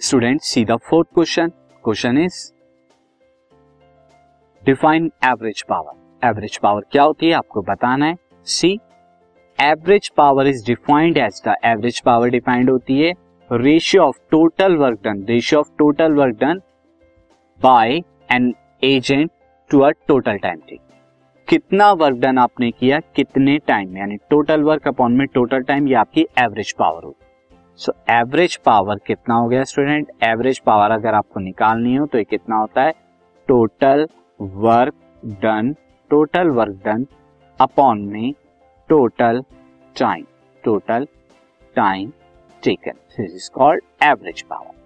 Student see the fourth question question is define average power average power क्या होती है? आपको बताना है. See average power is defined as the average power defined होती है. Ratio of total work done ratio of total work done by an agent to a total time take कितना work done आपने किया? कितने टाइम यानी total work upon में total time ये आपकी एवरेज पावर होगी सो एवरेज पावर कितना हो गया स्टूडेंट एवरेज पावर अगर आपको निकालनी हो तो ये कितना होता है? Total work done total work done upon में total time total time taken this is called average power